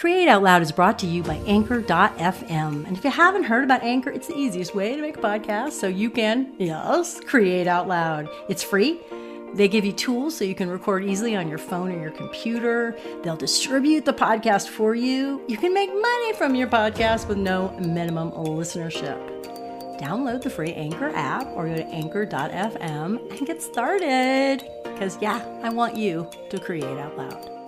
Create Out Loud is brought to you by Anchor.fm. And if you haven't heard about Anchor, it's the easiest way to make a podcast so you can, yes, create out loud. It's free. They give you tools so you can record easily on your phone or your computer. They'll distribute the podcast for you. You can make money from your podcast with no minimum listenership. Download the free Anchor app or go to anchor.fm and get started. Because, yeah, I want you to create out loud.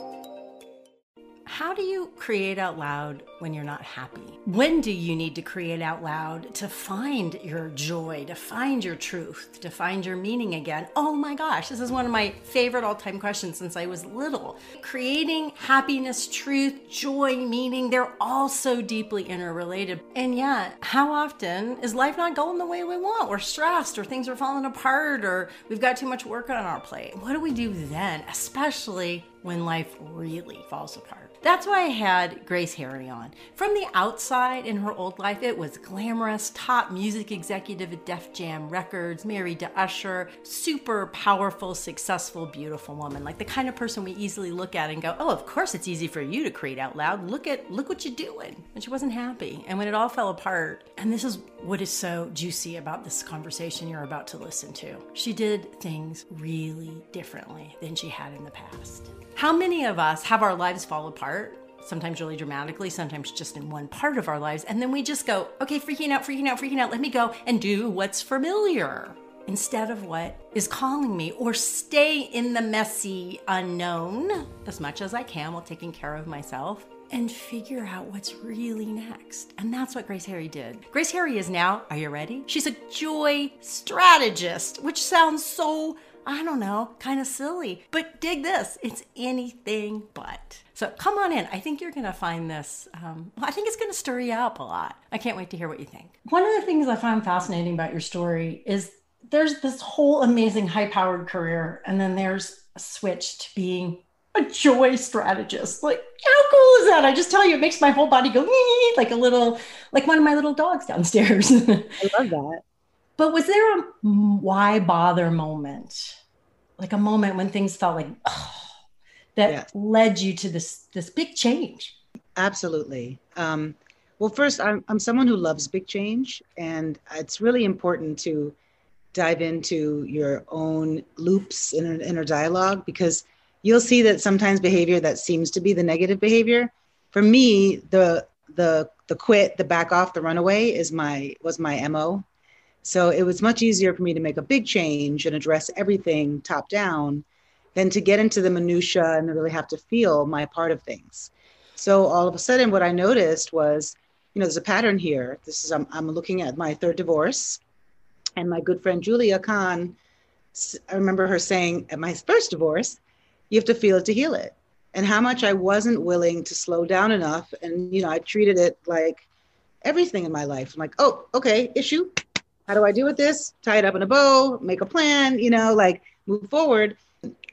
How do you create out loud when you're not happy? When do you need to create out loud to find your joy, to find your truth, to find your meaning again? Oh my gosh, this is one of my favorite all time questions since I was little. Creating happiness, truth, joy, meaning, they're all so deeply interrelated. And yet, how often is life not going the way we want? We're stressed, or things are falling apart, or we've got too much work on our plate. What do we do then, especially when life really falls apart? That's why I had Grace Harry on. From the outside in her old life, it was glamorous, top music executive at Def Jam Records, married to Usher, super powerful, successful, beautiful woman. Like the kind of person we easily look at and go, "Oh, of course it's easy for you to create out loud. Look at look what you're doing." And she wasn't happy. And when it all fell apart, and this is what is so juicy about this conversation you're about to listen to. She did things really differently than she had in the past. How many of us have our lives fall apart? Sometimes really dramatically, sometimes just in one part of our lives. And then we just go, okay, freaking out, freaking out, freaking out. Let me go and do what's familiar instead of what is calling me, or stay in the messy unknown as much as I can while taking care of myself and figure out what's really next. And that's what Grace Harry did. Grace Harry is now, are you ready? She's a joy strategist, which sounds so I don't know, kind of silly. But dig this it's anything but. So come on in. I think you're going to find this, um, well, I think it's going to stir you up a lot. I can't wait to hear what you think. One of the things I find fascinating about your story is there's this whole amazing high powered career, and then there's a switch to being a joy strategist. Like, how cool is that? I just tell you, it makes my whole body go like a little, like one of my little dogs downstairs. I love that. But was there a why bother moment? Like a moment when things felt like oh, that yes. led you to this this big change? Absolutely. Um, well, first, I'm, I'm someone who loves big change, and it's really important to dive into your own loops in an inner dialogue because you'll see that sometimes behavior that seems to be the negative behavior. For me, the the the quit, the back off, the runaway is my was my mo so it was much easier for me to make a big change and address everything top down than to get into the minutia and really have to feel my part of things. So all of a sudden, what I noticed was, you know, there's a pattern here. This is I'm, I'm looking at my third divorce, and my good friend Julia Khan. I remember her saying at my first divorce, you have to feel it to heal it. And how much I wasn't willing to slow down enough. And, you know, I treated it like everything in my life. I'm like, oh, okay, issue, how do I do with this? Tie it up in a bow, make a plan, you know, like move forward.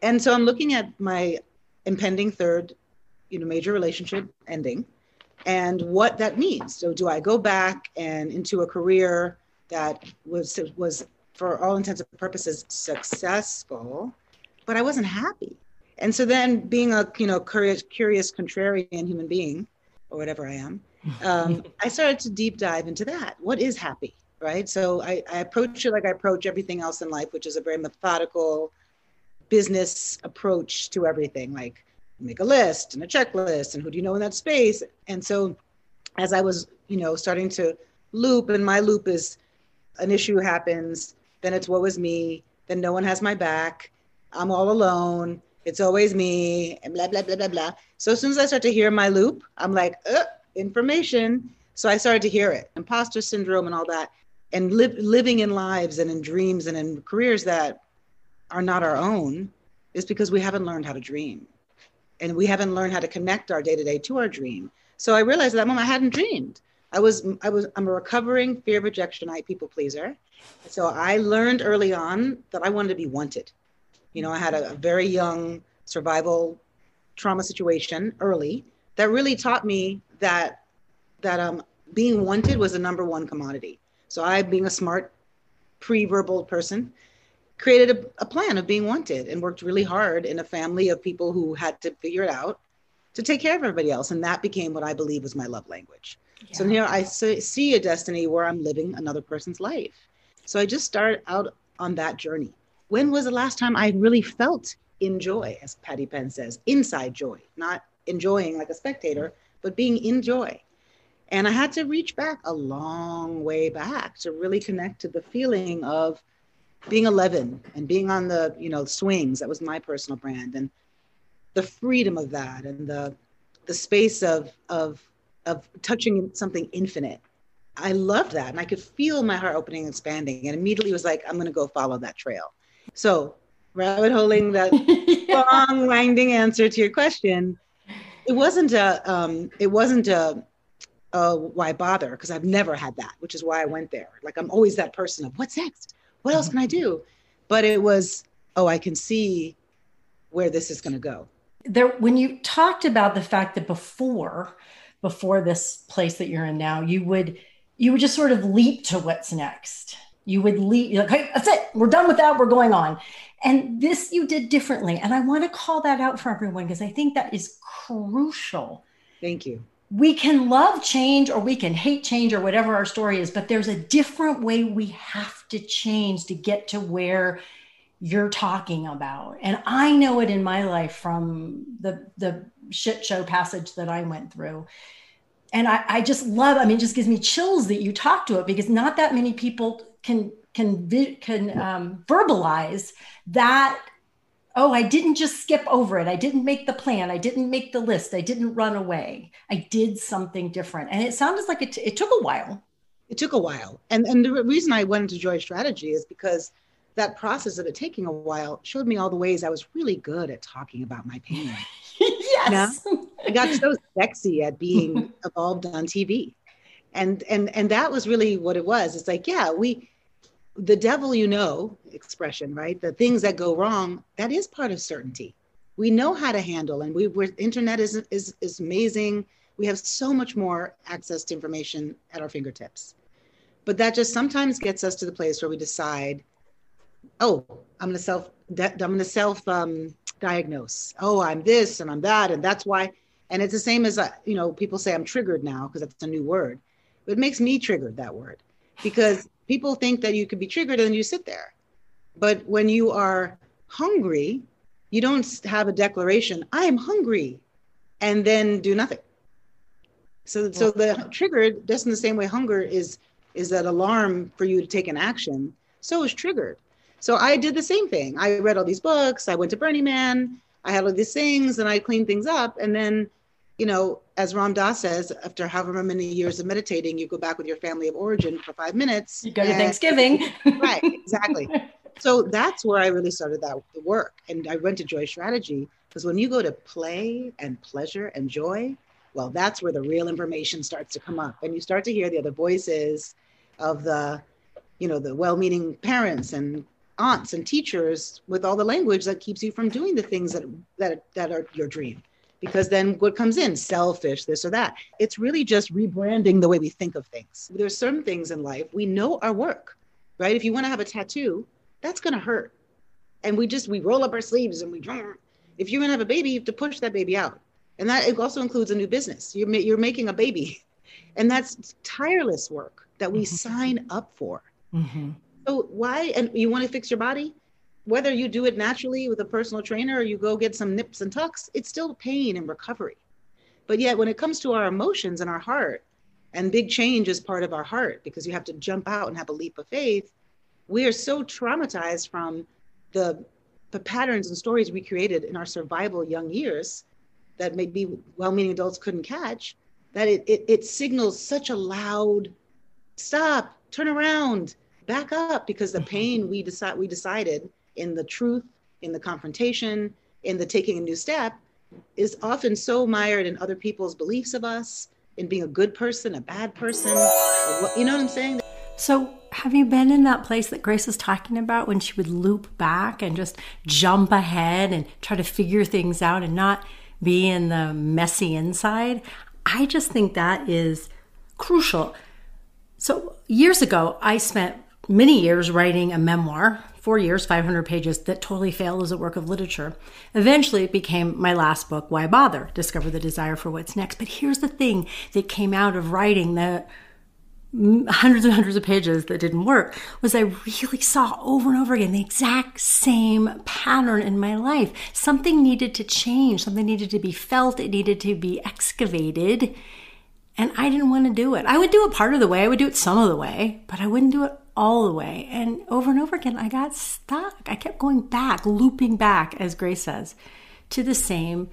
And so I'm looking at my impending third, you know, major relationship ending and what that means. So do I go back and into a career that was was for all intents and purposes successful, but I wasn't happy. And so then being a, you know, curious, curious contrarian human being or whatever I am, um, I started to deep dive into that. What is happy? right? So I, I approach it like I approach everything else in life, which is a very methodical business approach to everything, like make a list and a checklist and who do you know in that space. And so as I was, you know, starting to loop, and my loop is an issue happens, then it's what was me, then no one has my back, I'm all alone, it's always me, and blah, blah, blah, blah, blah. So as soon as I start to hear my loop, I'm like, information. So I started to hear it, imposter syndrome and all that and live, living in lives and in dreams and in careers that are not our own is because we haven't learned how to dream. And we haven't learned how to connect our day-to-day to our dream. So i realized at that moment i hadn't dreamed. I was i was i'm a recovering fear of rejectionite people pleaser. So i learned early on that i wanted to be wanted. You know i had a, a very young survival trauma situation early that really taught me that that um, being wanted was the number one commodity. So I, being a smart, pre-verbal person, created a, a, plan of being wanted and worked really hard in a family of people who had to figure it out. to take care of everybody else. And that became what I believe was my love language. Yeah. So here I see a destiny where I'm living another person's life. So I just started out on that journey. When was the last time I really felt in joy, as Patty Penn says, inside joy, not enjoying like a spectator, but being in joy? And I had to reach back a long way back to really connect to the feeling of being 11 and being on the, you know, swings. That was my personal brand. And the freedom of that and the, the space of, of, of touching something infinite. I loved that. And I could feel my heart opening and expanding. And immediately was like, I'm going to go follow that trail. So, rabbit holing that long, winding answer to your question, it wasn't a, um, it wasn't a, uh, why bother? Because I've never had that, which is why I went there. Like I'm always that person of what's next? What else can I do? But it was, oh, I can see where this is going to go. There, when you talked about the fact that before, before this place that you're in now, you would, you would just sort of leap to what's next. You would leap, you're like, hey, that's it. We're done with that. We're going on. And this you did differently. And I want to call that out for everyone because I think that is crucial. Thank you we can love change or we can hate change or whatever our story is, but there's a different way we have to change to get to where you're talking about. And I know it in my life from the the shit show passage that I went through. And I, I just love, I mean, just gives me chills that you talk to it because not that many people can can can um, verbalize that oh, I didn't just skip over it. I didn't make the plan. I didn't make the list. I didn't run away. I did something different. And it sounded like it, it took a while. It took a while. And, and the reason I went into Joy Strategy is because that process of it taking a while showed me all the ways I was really good at talking about my pain. yes. You know? I got so sexy at being evolved on TV. And and and that was really what it was. It's like, yeah, we the devil you know expression, right? The things that go wrong, that is part of certainty. We know how to handle, and we we're, internet is, is is amazing. We have so much more access to information at our fingertips. But that just sometimes gets us to the place where we decide, oh, I'm gonna self I'm gonna self um, diagnose. Oh, I'm this and I'm that, and that's why. And it's the same as uh, you know, people say I'm triggered now because that's a new word. But it makes me triggered that word because people think that you could be triggered and you sit there. But when you are hungry, you don't have a declaration, I am hungry, and then do nothing. So, so the triggered, just in the same way hunger is is that alarm for you to take an action, so is triggered. So I did the same thing. I read all these books, I went to Burning Man, I had all these things, and I cleaned things up. And then you know, as Ram Dass says, after however many years of meditating, you go back with your family of origin for five minutes. You go to Thanksgiving. right, exactly. so that's where I really started that work. And I went to Joy Strategy because when you go to play and pleasure and joy, well, that's where the real information starts to come up. And you start to hear the other voices of the, you know, the well-meaning parents and aunts and teachers with all the language that keeps you from doing the things that that that are your dream because then what comes in selfish this or that. It's really just rebranding the way we think of things. There's certain things in life we know our work right? If you want to have a tattoo that's going to hurt. And we just we roll up our sleeves and we draw. if you're going to have a baby you have to push that baby out. And that it also includes a new business. You're, you're making a baby. And that's tireless work that we mm-hmm. sign up for. Mm-hmm. so why and you want to fix your body whether you do it naturally with a personal trainer or you go get some nips and tucks, it's still pain and recovery. But yet, when it comes to our emotions and our heart, and big change is part of our heart because you have to jump out and have a leap of faith, we are so traumatized from the, the patterns and stories we created in our survival young years that maybe well meaning adults couldn't catch that it, it, it signals such a loud stop, turn around, back up because the mm-hmm. pain we decide we decided in the truth, in the confrontation, in the taking a new step, is often so mired in other people's beliefs of us, in being a good person, a bad person. You know what I'm saying? So, have you been in that place that Grace is talking about when she would loop back and just jump ahead and try to figure things out and not be in the messy inside? I just think that is crucial. So, years ago, I spent many years writing a memoir four years, 500 pages, that totally failed as a work of literature. Eventually, it became my last book, Why Bother? Discover the Desire for What's Next. But here's the thing that came out of writing the hundreds and hundreds of pages that didn't work was I really saw over and over again the exact same pattern in my life. Something needed to change, something needed to be felt, it needed to be excavated. And I didn't want to do it. I would do it part of the way, I would do it some of the way, but I wouldn't do it all the way. And over and over again, I got stuck. I kept going back, looping back, as Grace says, to the same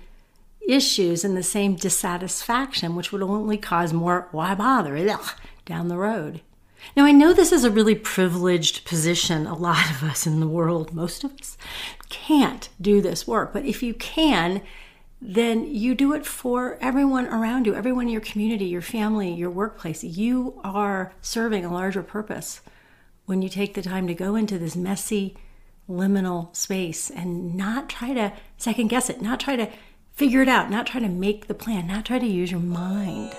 issues and the same dissatisfaction, which would only cause more why bother Ugh, down the road. Now, I know this is a really privileged position. A lot of us in the world, most of us, can't do this work. But if you can, then you do it for everyone around you, everyone in your community, your family, your workplace. You are serving a larger purpose when you take the time to go into this messy, liminal space and not try to second guess it, not try to figure it out, not try to make the plan, not try to use your mind.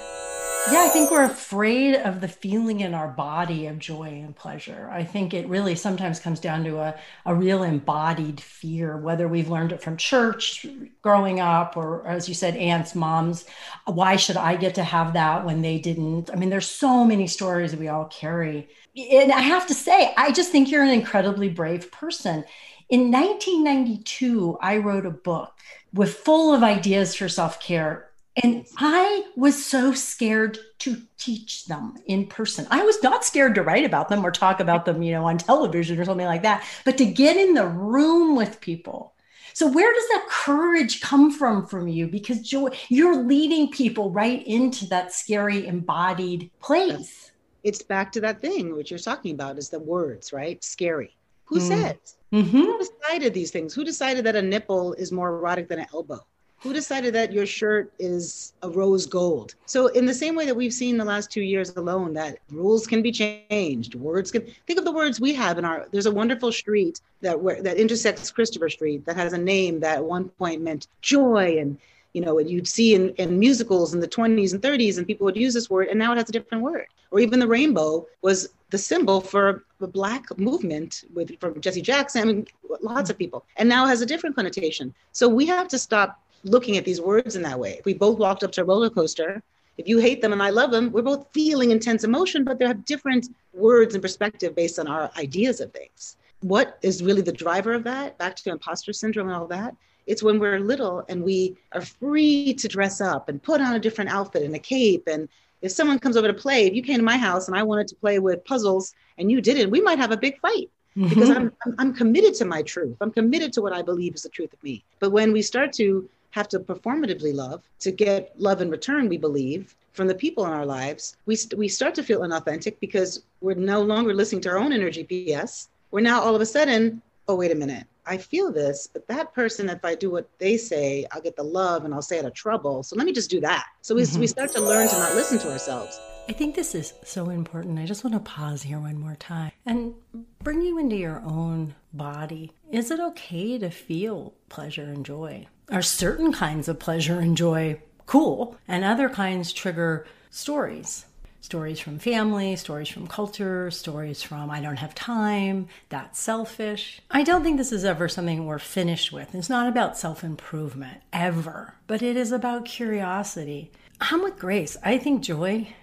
Yeah, I think we're afraid of the feeling in our body of joy and pleasure. I think it really sometimes comes down to a, a real embodied fear, whether we've learned it from church growing up or, as you said, aunts, moms. Why should I get to have that when they didn't? I mean, there's so many stories we all carry. And I have to say, I just think you're an incredibly brave person. In 1992, I wrote a book with full of ideas for self care and I was so scared to teach them in person. I was not scared to write about them or talk about them, you know, on television or something like that, but to get in the room with people. So where does that courage come from from you? Because joy, you're leading people right into that scary embodied place. It's back to that thing which you're talking about is the words, right? Scary. Who mm. says? Mm-hmm. Who decided these things? Who decided that a nipple is more erotic than an elbow? Who decided that your shirt is a rose gold? So, in the same way that we've seen the last two years alone, that rules can be changed, words can think of the words we have in our. There's a wonderful street that where, that intersects Christopher Street that has a name that at one point meant joy and you know, and you'd see in, in musicals in the 20s and 30s, and people would use this word, and now it has a different word. Or even the rainbow was the symbol for the black movement with from Jesse Jackson, I mean, lots of people, and now has a different connotation. So we have to stop looking at these words in that way. If we both walked up to a roller coaster, if you hate them and I love them, we're both feeling intense emotion, but they have different words and perspective based on our ideas of things. What is really the driver of that? Back to imposter syndrome and all that. It's when we're little and we are free to dress up and put on a different outfit and a cape. And if someone comes over to play, if you came to my house and I wanted to play with puzzles and you didn't, we might have a big fight mm-hmm. because I'm, I'm committed to my truth. I'm committed to what I believe is the truth of me. But when we start to have to performatively love to get love in return, we believe, from the people in our lives, we, st- we start to feel inauthentic because we're no longer listening to our own inner GPS. We're now all of a sudden, oh, wait a minute, I feel this, but that person, if I do what they say, I'll get the love and I'll stay out of trouble. So let me just do that. So we, mm-hmm. we start to learn to not listen to ourselves. I think this is so important. I just want to pause here one more time and bring you into your own body. Is it okay to feel pleasure and joy? Are certain kinds of pleasure and joy cool, and other kinds trigger stories? Stories from family, stories from culture, stories from I don't have time, that's selfish. I don't think this is ever something we're finished with. It's not about self improvement, ever, but it is about curiosity. I'm with Grace. I think joy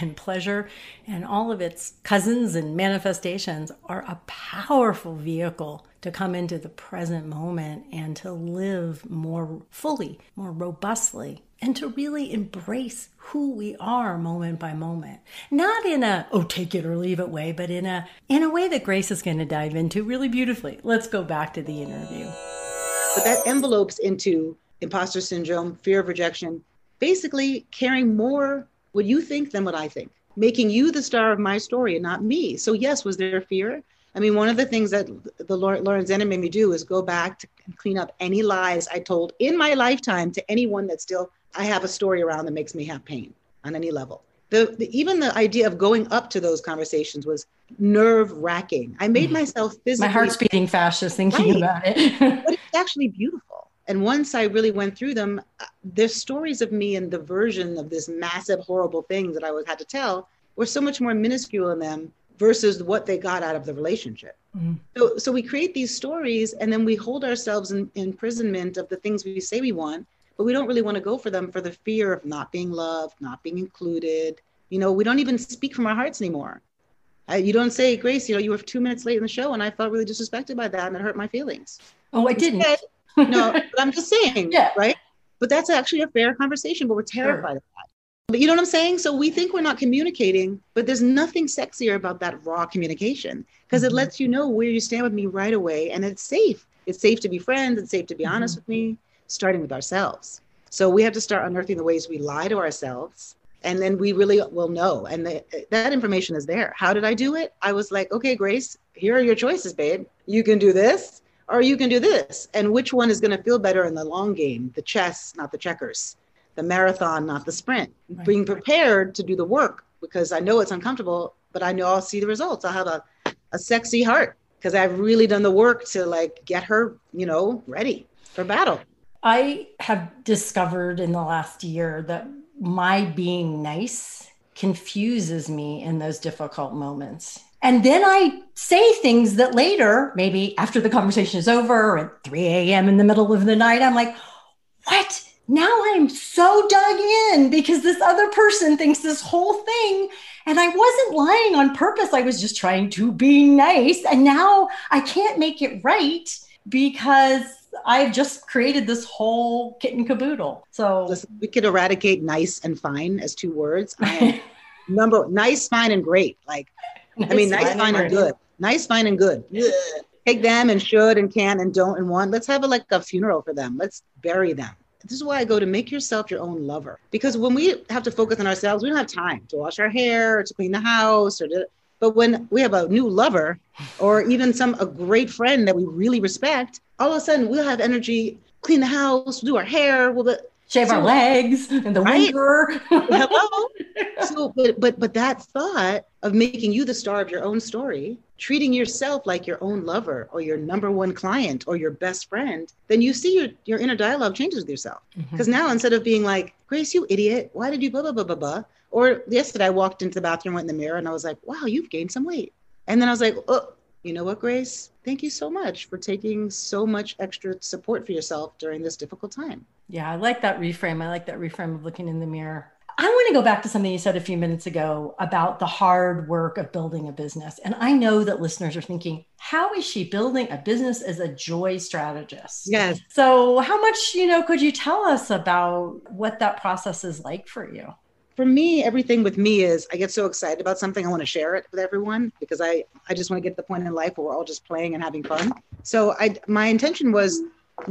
and pleasure and all of its cousins and manifestations are a powerful vehicle to come into the present moment and to live more fully, more robustly, and to really embrace who we are moment by moment. Not in a oh take it or leave it way, but in a in a way that Grace is going to dive into really beautifully. Let's go back to the interview. But that envelopes into imposter syndrome, fear of rejection, basically caring more what you think than what I think, making you the star of my story and not me. So yes, was there fear? I mean, one of the things that the Lauren Zander made me do is go back to clean up any lies I told in my lifetime to anyone that still I have a story around that makes me have pain on any level. The, the, even the idea of going up to those conversations was nerve wracking. I made mm. myself physically. My heart's beating fast just thinking right. about it. but it's actually beautiful. And once I really went through them, uh, there's stories of me and the version of this massive, horrible thing that I was had to tell were so much more minuscule in them versus what they got out of the relationship. Mm-hmm. So, so we create these stories and then we hold ourselves in, in imprisonment of the things we say we want, but we don't really want to go for them for the fear of not being loved, not being included. You know, we don't even speak from our hearts anymore. I, you don't say, Grace, you know, you were two minutes late in the show and I felt really disrespected by that and it hurt my feelings. Oh, I didn't. no, but I'm just saying, yeah. right? But that's actually a fair conversation, but we're terrified sure. of that. But you know what I'm saying? So we think we're not communicating, but there's nothing sexier about that raw communication because mm-hmm. it lets you know where you stand with me right away and it's safe. It's safe to be friends, it's safe to be mm-hmm. honest with me, starting with ourselves. So we have to start unearthing the ways we lie to ourselves and then we really will know. And the, that information is there. How did I do it? I was like, okay, Grace, here are your choices, babe. You can do this or you can do this. And which one is going to feel better in the long game, the chess, not the checkers, the marathon, not the sprint. Right. Being prepared to do the work because I know it's uncomfortable, but I know I'll see the results. I'll have a, a sexy heart because I've really done the work to like get her, you know, ready for battle. I have discovered in the last year that my being nice confuses me in those difficult moments. And then I say things that later, maybe after the conversation is over at 3 a.m. in the middle of the night, I'm like, what? Now I'm so dug in because this other person thinks this whole thing. And I wasn't lying on purpose. I was just trying to be nice. And now I can't make it right because I've just created this whole kit and caboodle. So Listen, we could eradicate nice and fine as two words. number nice, fine, and great. Like Nice, I mean, nice, fine, and good. Nice, fine, and good. Yeah. Take them and should and can and don't and want. Let's have a, like a funeral for them. Let's bury them. This is why I go to make yourself your own lover. Because when we have to focus on ourselves, we don't have time to wash our hair or to clean the house or to. But when we have a new lover or even some a great friend that we really respect, all of a sudden we'll have energy, clean the house, do our hair. We'll shave so, our legs in the right? winter. Hello. So, but but but that thought of making you the star of your own story, treating yourself like your own lover or your number one client or your best friend, then you see your your inner dialogue changes with yourself. Because mm-hmm. now instead of being like, Grace, you idiot, why did you blah blah blah blah blah? Or yesterday I walked into the bathroom, went in the mirror, and I was like, Wow, you've gained some weight. And then I was like, Oh, you know what, Grace? Thank you so much for taking so much extra support for yourself during this difficult time. Yeah, I like that reframe. I like that reframe of looking in the mirror. I want to go back to something you said a few minutes ago about the hard work of building a business. And I know that listeners are thinking, how is she building a business as a joy strategist? Yes. So, how much, you know, could you tell us about what that process is like for you? For me, everything with me is I get so excited about something, I want to share it with everyone because I I just want to get to the point in life where we're all just playing and having fun. So, I my intention was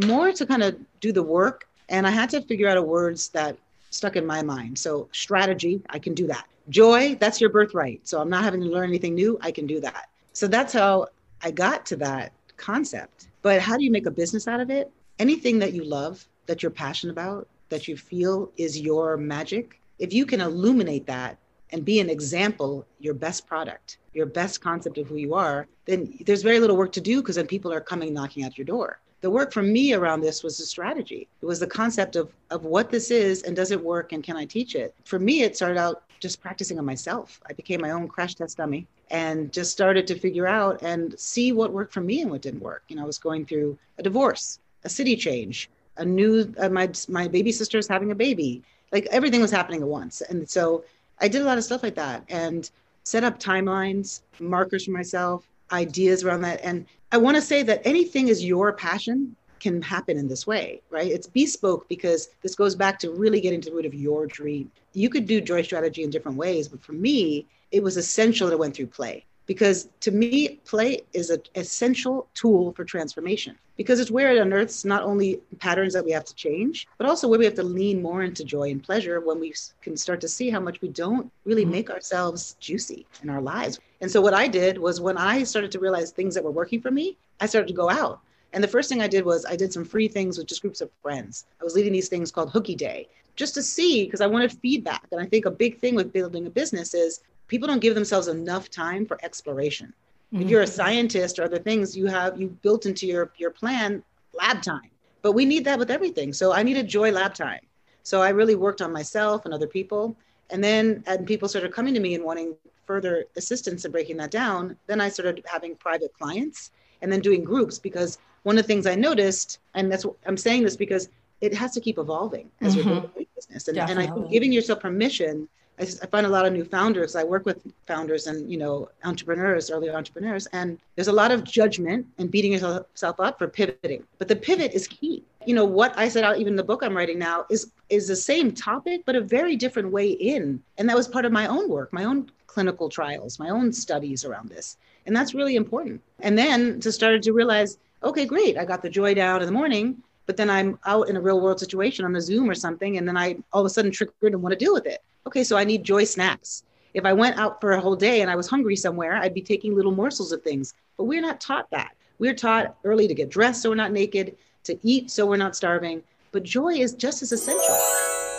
more to kind of do the work and I had to figure out a words that stuck in my mind. So strategy, I can do that. Joy, that's your birthright. So I'm not having to learn anything new. I can do that. So that's how I got to that concept. But how do you make a business out of it? Anything that you love, that you're passionate about, that you feel is your magic, if you can illuminate that and be an example, your best product, your best concept of who you are, then there's very little work to do because then people are coming knocking at your door the work for me around this was the strategy. It was the concept of, of what this is and does it work and can I teach it? For me, it started out just practicing on myself. I became my own crash test dummy and just started to figure out and see what worked for me and what didn't work. You know, I was going through a divorce, a city change, a new, uh, my, my baby sister is having a baby. Like everything was happening at once. And so I did a lot of stuff like that and set up timelines, markers for myself, ideas around that. And I want to say that anything is your passion can happen in this way, right? It's bespoke because this goes back to really getting to the root of your dream. You could do joy strategy in different ways, but for me, it was essential that it went through play because to me, play is an essential tool for transformation because it's where it unearths not only patterns that we have to change, but also where we have to lean more into joy and pleasure when we can start to see how much we don't really mm-hmm. make ourselves juicy in our lives. And so, what I did was when I started to realize things that were working for me, I started to go out. And the first thing I did was I did some free things with just groups of friends. I was leading these things called Hooky Day just to see because I wanted feedback. And I think a big thing with building a business is people don't give themselves enough time for exploration. Mm-hmm. If you're a scientist or other things, you have you built into your your plan lab time. But we need that with everything. So I needed joy lab time. So I really worked on myself and other people. And then and people started coming to me and wanting further assistance in breaking that down. Then I started having private clients and then doing groups because one of the things I noticed, and that's what I'm saying this because it has to keep evolving as mm-hmm. you're business. And, and I think giving yourself permission I, I, find a lot of new founders. I work with founders and you know entrepreneurs, early entrepreneurs, and there's a lot of judgment and beating yourself up for pivoting. But the pivot is key. You know what I said out even the book I'm writing now is is the same topic but a very different way in, and that was part of my own work, my own clinical trials, my own studies around this, and that's really important. And then to start to realize, okay, great, I got the joy down in the morning but then I'm out in a real world situation on a Zoom or something, and then I all of a sudden triggered and want to deal with it okay, so I need joy snacks. If I went out for a whole day and I was hungry somewhere, I'd be taking little morsels of things. But we're not taught that. We're taught early to get dressed so we're not naked, to eat so we're not starving. But joy is just as essential.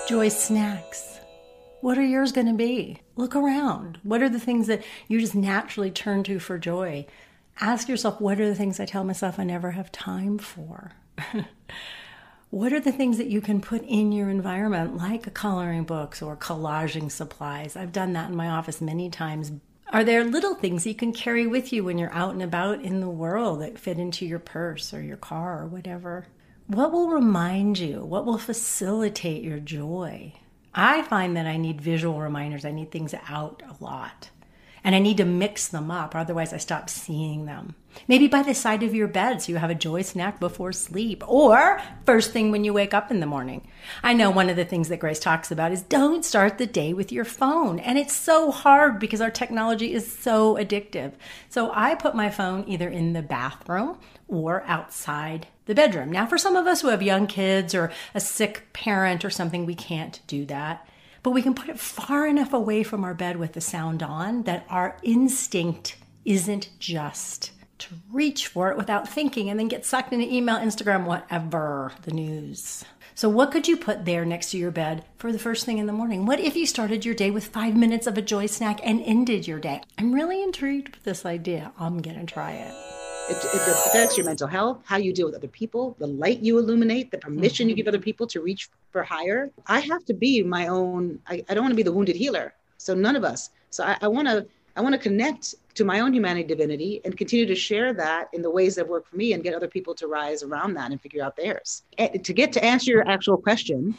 Joy snacks. What are yours going to be? Look around. What are the things that you just naturally turn to for joy? Ask yourself, what are the things I tell myself I never have time for? what are the things that you can put in your environment, like coloring books or collaging supplies? I've done that in my office many times. Are there little things you can carry with you when you're out and about in the world that fit into your purse or your car or whatever? What will remind you? What will facilitate your joy? I find that I need visual reminders. I need things out a lot and I need to mix them up, otherwise, I stop seeing them. Maybe by the side of your bed so you have a joy snack before sleep, or first thing when you wake up in the morning. I know one of the things that Grace talks about is don't start the day with your phone. And it's so hard because our technology is so addictive. So I put my phone either in the bathroom or outside the bedroom. Now, for some of us who have young kids or a sick parent or something, we can't do that but we can put it far enough away from our bed with the sound on that our instinct isn't just to reach for it without thinking and then get sucked into email, Instagram, whatever, the news. So, what could you put there next to your bed for the first thing in the morning? What if you started your day with five minutes of a joy snack and ended your day? I'm really intrigued with this idea. I'm going to try it. It, it, affects your mental health, how you deal with other people, the light you illuminate, the permission mm-hmm. you give other people to reach for higher. I have to be my own, I, I don't want to be the wounded healer. So none of us. So I want to I want to connect to my own humanity divinity and continue to share that in the ways that work for me and get other people to rise around that and figure out theirs. And to get to answer your actual question,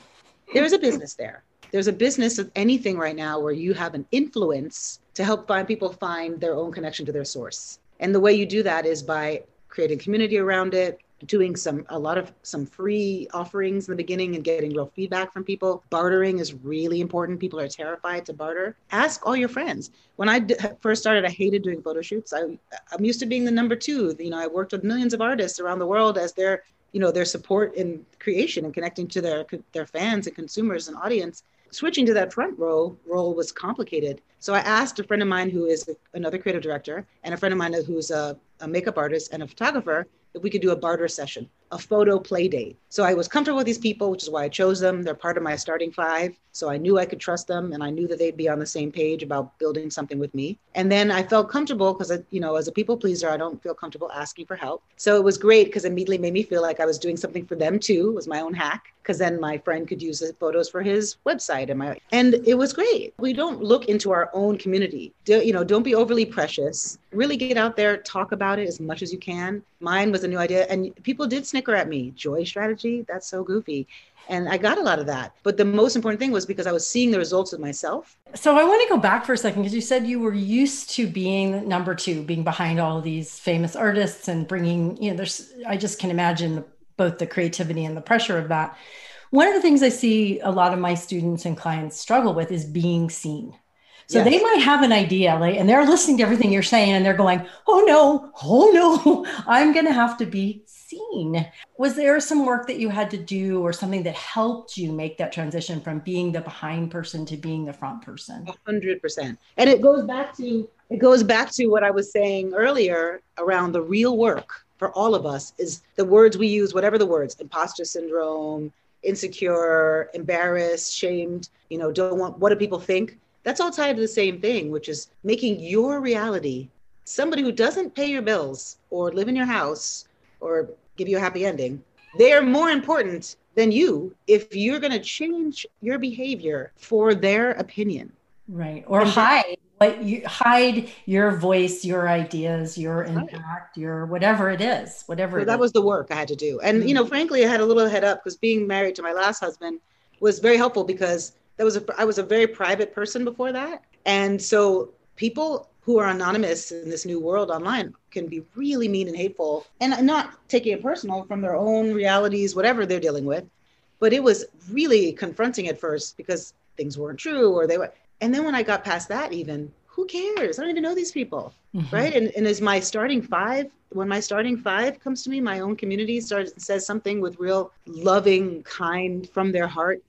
there's a business there. There's a business of anything right now where you have an influence to help find people find their own connection to their source. And the way you do that is by creating community around it, doing some a lot of some free offerings in the beginning and getting real feedback from people. Bartering is really important. People are terrified to barter. Ask all your friends. When I d- first started i hated doing photo shoots. I, i'm used to being the number two. You know i worked with millions of artists around the world as their you know their support in creation and connecting to their their fans and consumers and audience switching to that front row role was complicated. So I asked a friend of mine who is another creative director and a friend of mine who's a, a makeup artist and a photographer if we could do a barter session, a photo play date. So I was comfortable with these people, which is why I chose them. They're part of my starting five. So I knew I could trust them and I knew that they'd be on the same page about building something with me. And then I felt comfortable because, you know, as a people pleaser, I don't feel comfortable asking for help. So it was great because it immediately made me feel like I was doing something for them too. It was my own hack because then my friend could use the photos for his website and my and it was great. We don't look into our own community. Do, you know, don't be overly precious. Really get out there, talk about it as much as you can. Mine was a new idea and people did snicker at me. Joy strategy, that's so goofy. And I got a lot of that. But the most important thing was because I was seeing the results of myself. So I want to go back for a second because you said you were used to being number two, being behind all these famous artists and bringing, you know, there's, I just can imagine both the creativity and the pressure of that. One of the things I see a lot of my students and clients struggle with is being seen. So yes. they might have an idea, like, and they're listening to everything you're saying, and they're going, "Oh no, oh no, I'm going to have to be seen." Was there some work that you had to do, or something that helped you make that transition from being the behind person to being the front person? A hundred percent, and it goes back to it goes back to what I was saying earlier around the real work for all of us is the words we use, whatever the words, imposter syndrome, insecure, embarrassed, shamed, you know, don't want, what do people think? That's all tied to the same thing, which is making your reality somebody who doesn't pay your bills or live in your house or give you a happy ending. They are more important than you if you're going to change your behavior for their opinion. Right. Or and hide what you hide your voice, your ideas, your impact, your whatever it is, whatever. So that is. was the work I had to do. And, mm-hmm. you know, frankly, I had a little head up because being married to my last husband was very helpful because that was a, I was a very private person before that. And so people who are anonymous in this new world online can be really mean and hateful and not taking it personal from their own realities, whatever they're dealing with. But it was really confronting at first because things weren't true or they were. And then when I got past that, even who cares? I don't even know these people, mm-hmm. right? And, and as my starting five, when my starting five comes to me, my own community starts says something with real loving, kind from their heart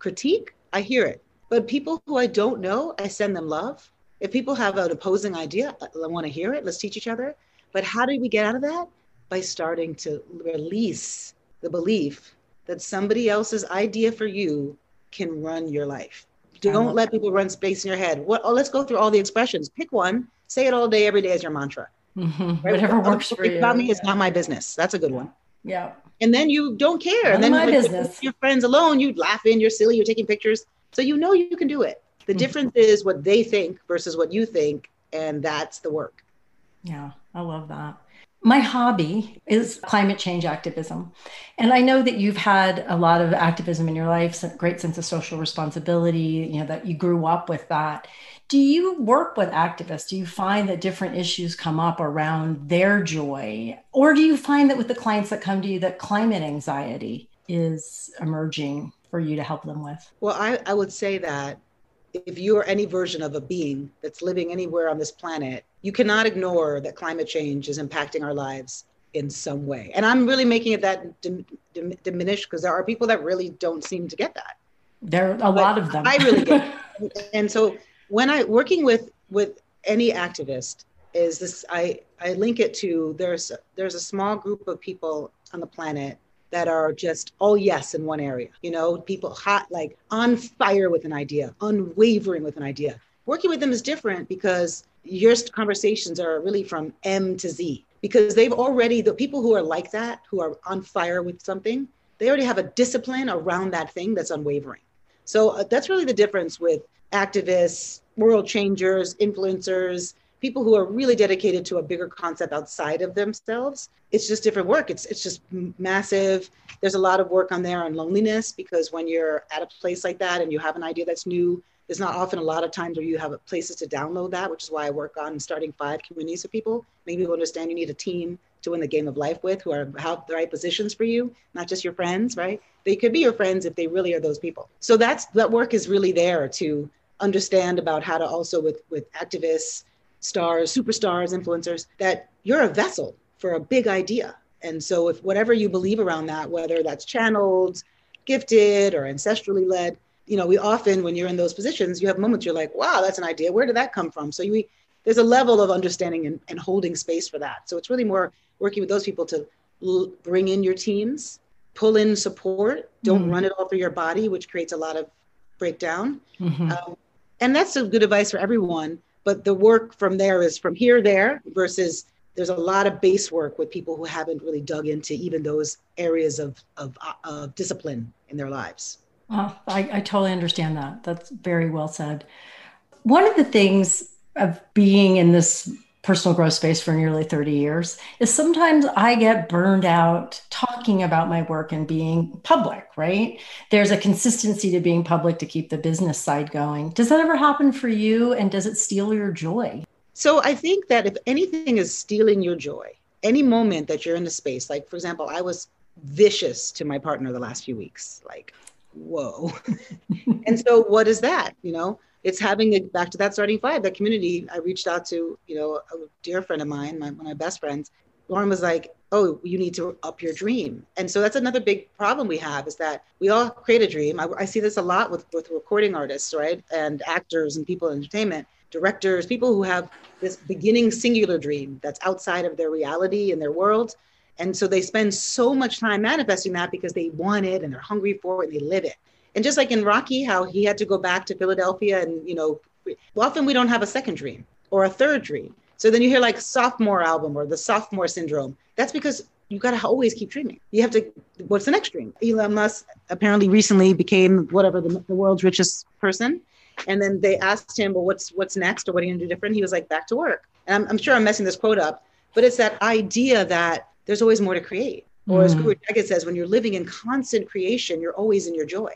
critique, I hear it. But people who I don't know, I send them love if people have an opposing idea, I want to hear it. Let's teach each other. But how do we get out of that? By starting to release the belief that somebody else's idea for you can run your life. Don't let people run space in your head. What? Oh, let's go through all the expressions. Pick one. Say it all day, every day as your mantra. Mm-hmm. Right? Whatever works for you. About me yeah. is not my business. That's a good one. Yeah. And then you don't care. None and then my business. your friends alone, you laugh in, you're silly, you're taking pictures. So you know you can do it. The mm-hmm. difference is what they think versus what you think, and that's the work. Yeah, I love that. My hobby is climate change activism. And I know that you've had a lot of activism in your life, great sense of social responsibility, you know, that you grew up with that. Do you work with activists? Do you find that different issues come up around their joy? Or do you find that with the clients that come to you that climate anxiety is emerging for you to help them with? Well, I, I would say that if you are any version of a being that's living anywhere on this planet, you cannot ignore that climate change is impacting our lives in some way. And I'm really making it that dim, dim, diminished because there are people that really don't seem to get that. There are a but lot of them. I really get it. and so when I working with with any activist is this I I link it to there's there's a small group of people on the planet that are just all yes in one area. You know, people hot, like on fire with an idea, unwavering with an idea. Working with them is different because your conversations are really from M to Z because they've already, the people who are like that, who are on fire with something, they already have a discipline around that thing that's unwavering. So uh, that's really the difference with activists, world changers, influencers, people who are really dedicated to a bigger concept outside of themselves it's just different work. It's it's just massive. There's a lot of work on there on loneliness because when you're at a place like that and you have an idea that's new there's not often a lot of times where you have places to download that which is why i work on starting five communities of people. Maybe people understand you need a team to win the game of life with who are have the right positions for you not just your friends right? They could be your friends if they really are those people. So that's that work is really there to understand about how to also with with activists stars, superstars, influencers, that you're a vessel for a big idea. And so, if whatever you believe around that, whether that's channeled, gifted, or ancestrally led, you know, we often, when you're in those positions, you have moments you're like, wow, that's an idea. Where did that come from? So, you, there's a level of understanding and, and holding space for that. So, it's really more working with those people to l- bring in your teams, pull in support, don't mm-hmm. run it all through your body, which creates a lot of breakdown. Mm-hmm. Um, and that's a good advice for everyone but the work from there is from here there versus there's a lot of base work with people who haven't really dug into even those areas of, of, of discipline in their lives. I, I totally understand that. That's very well said. One of the things of being in this personal growth space for nearly 30 years is sometimes I get burned out talking about my work and being public, right? There's a consistency to being public to keep the business side going. Does that ever happen for you? And does it steal your joy? So I think that if anything is stealing your joy, any moment that you're in a space, like for example, I was vicious to my partner the last few weeks, like, whoa. and so what is that? You know, it's having a, back to that starting five, that community. I reached out to, you know, a dear friend of mine, my, one of my best friends. Lauren was like, oh, you need to up your dream. And so that's another big problem we have is that we all create a dream. I, I see this a lot with, with recording artists, right? And actors and people in entertainment, directors, people who have this beginning singular dream that's outside of their reality and their world. And so they spend so much time manifesting that because they want it and they're hungry for it and they live it. And just like in Rocky, how he had to go back to Philadelphia and, you know, often we don't have a second dream or a third dream. So then you hear like sophomore album or the sophomore syndrome. That's because you got to always keep dreaming. You have to, what's the next dream? Elon Musk apparently recently became whatever the, the world's richest person. And then they asked him, well, what's, what's next or what are you gonna do different? He was like, back to work. And I'm, I'm sure I'm messing this quote up, but it's that idea that there's always more to create. Or as. Guru Jagat says, when you're living in constant creation, you're always in your joy.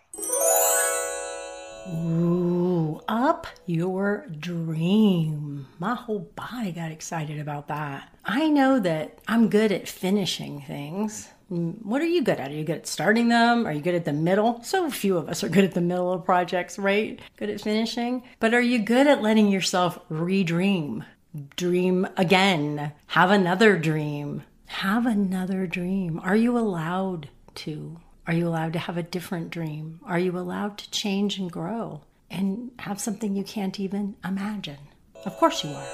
Ooh, up your dream. My whole body got excited about that. I know that I'm good at finishing things. Mm, what are you good at? Are you good at starting them? Are you good at the middle? So few of us are good at the middle of projects, right? Good at finishing. But are you good at letting yourself redream? Dream again. Have another dream. Have another dream. Are you allowed to? Are you allowed to have a different dream? Are you allowed to change and grow and have something you can't even imagine? Of course you are.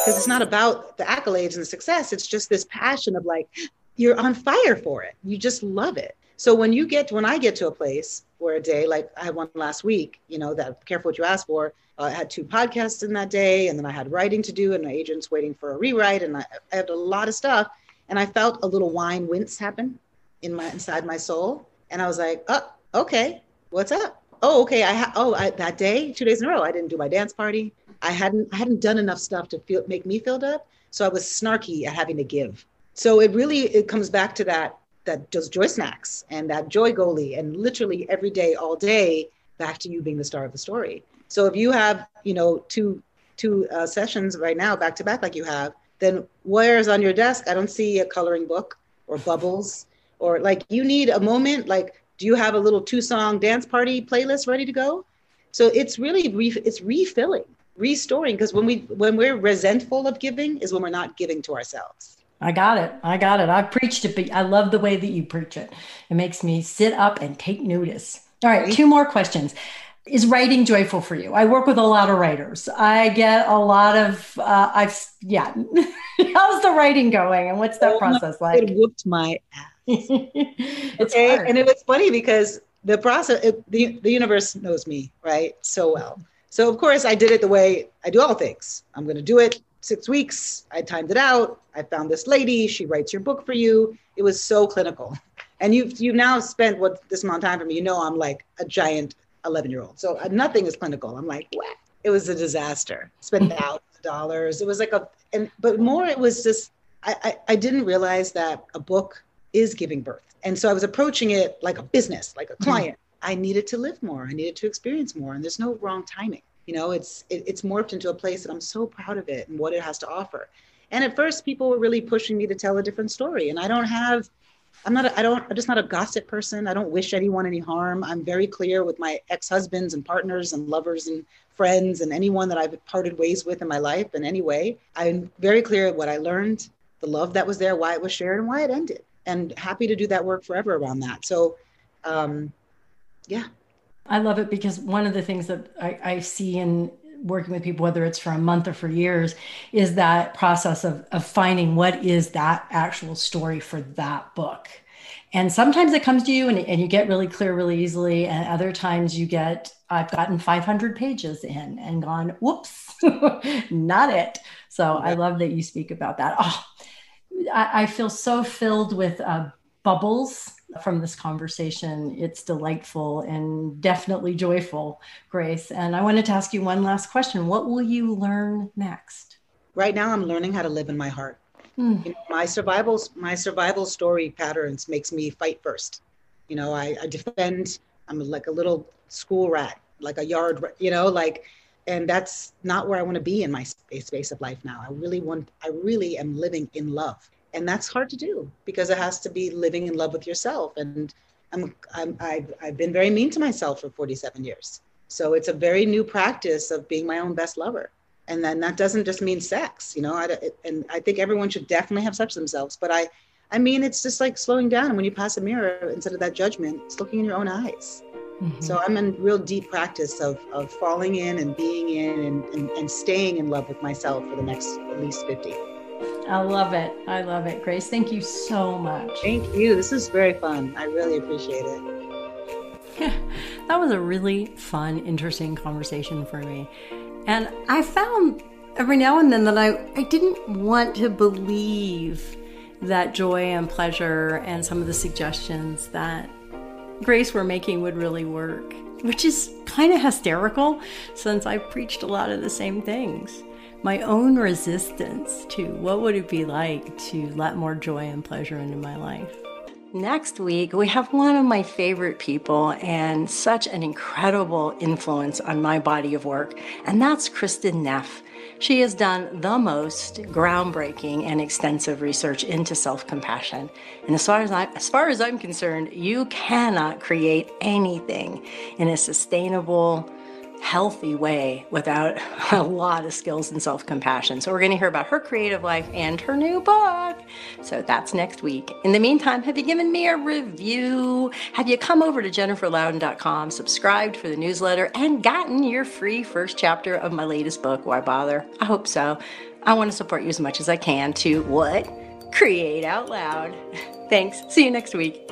Because it's not about the accolades and the success. It's just this passion of like, you're on fire for it. You just love it. So when you get, when I get to a place where a day, like I had one last week, you know, that careful what you ask for, uh, I had two podcasts in that day, and then I had writing to do, and my agent's waiting for a rewrite, and I, I had a lot of stuff. And I felt a little wine wince happen in my inside my soul, and I was like, "Oh, okay, what's up? Oh, okay. I ha- oh I, that day, two days in a row, I didn't do my dance party. I hadn't I hadn't done enough stuff to feel make me filled up, so I was snarky at having to give. So it really it comes back to that that those joy snacks and that joy goalie, and literally every day, all day, back to you being the star of the story. So if you have you know two two uh, sessions right now back to back like you have, then where's on your desk? I don't see a coloring book or bubbles or like you need a moment like do you have a little two song dance party playlist ready to go so it's really re- it's refilling restoring because when we when we're resentful of giving is when we're not giving to ourselves I got it. I got it. I preached it, but I love the way that you preach it. It makes me sit up and take notice. All right, two more questions. Is writing joyful for you? I work with a lot of writers. I get a lot of, uh, I've, yeah. How's the writing going and what's that oh process like? It whooped my ass. okay. Hard. And it was funny because the process, it, the, the universe knows me, right? So well. So, of course, I did it the way I do all things. I'm going to do it six weeks. I timed it out. I found this lady. She writes your book for you. It was so clinical. And you've, you've now spent what this amount of time for me. You know, I'm like a giant 11 year old. So uh, nothing is clinical. I'm like, what? It was a disaster. Spent thousands of dollars. It was like a, and, but more, it was just, I, I, I didn't realize that a book is giving birth. And so I was approaching it like a business, like a mm-hmm. client. Mm-hmm. I needed to live more. I needed to experience more. And there's no wrong timing. You know, it's it, it's morphed into a place that I'm so proud of it and what it has to offer. And at first, people were really pushing me to tell a different story. And I don't have, I'm not, a, I don't, I'm just not a gossip person. I don't wish anyone any harm. I'm very clear with my ex-husbands and partners and lovers and friends and anyone that I've parted ways with in my life in any way. I'm very clear what I learned, the love that was there, why it was shared, and why it ended and happy to do that work forever around that. So, um, yeah. I love it because one of the things that I, I see in working with people, whether it's for a month or for years, is that process of, of finding what is that actual story for that book. And sometimes it comes to you and, and you get really clear really easily. And other times you get, I've gotten 500 pages in and gone, whoops, not it. So I love that you speak about that. Oh, I, I feel so filled with uh, bubbles from this conversation. It's delightful and definitely joyful, Grace. And I wanted to ask you one last question. What will you learn next? Right now, I'm learning how to live in my heart. Mm. You know, my survival, my survival story patterns makes me fight first. You know, I, I defend. I'm like a little school rat, like a yard, you know, like and that's not where I want to be in my space, space of life now. I really want, I really am living in love, and that's hard to do because it has to be living in love with yourself. And I'm, I'm I've, I've been very mean to myself for 47 years, so it's a very new practice of being my own best lover. And then that doesn't just mean sex, you know. I, and I think everyone should definitely have sex themselves, but I, I mean, it's just like slowing down. And when you pass a mirror, instead of that judgment, it's looking in your own eyes Mm-hmm. So I'm in real deep practice of, of falling in and being in and, and, and staying in love with myself for the next at least 50. I love it. I love it. Grace, thank you so much. Thank you. This is very fun. I really appreciate it. Yeah, that was a really fun, interesting conversation for me. And I found every now and then that I, I didn't want to believe that joy and pleasure and some of the suggestions that Grace were making would really work, which is kind of hysterical since I've preached a lot of the same things. My own resistance to what would it be like to let more joy and pleasure into my life. Next week, we have one of my favorite people and such an incredible influence on my body of work, and that's Kristin Neff. She has done the most groundbreaking and extensive research into self-compassion. And as far as I as far as I'm concerned, you cannot create anything in a sustainable, healthy way without a lot of skills and self compassion. So, we're going to hear about her creative life and her new book. So, that's next week. In the meantime, have you given me a review? Have you come over to jenniferlouden.com, subscribed for the newsletter, and gotten your free first chapter of my latest book, Why Bother? I hope so. I want to support you as much as I can to what? Create out loud. Thanks. See you next week.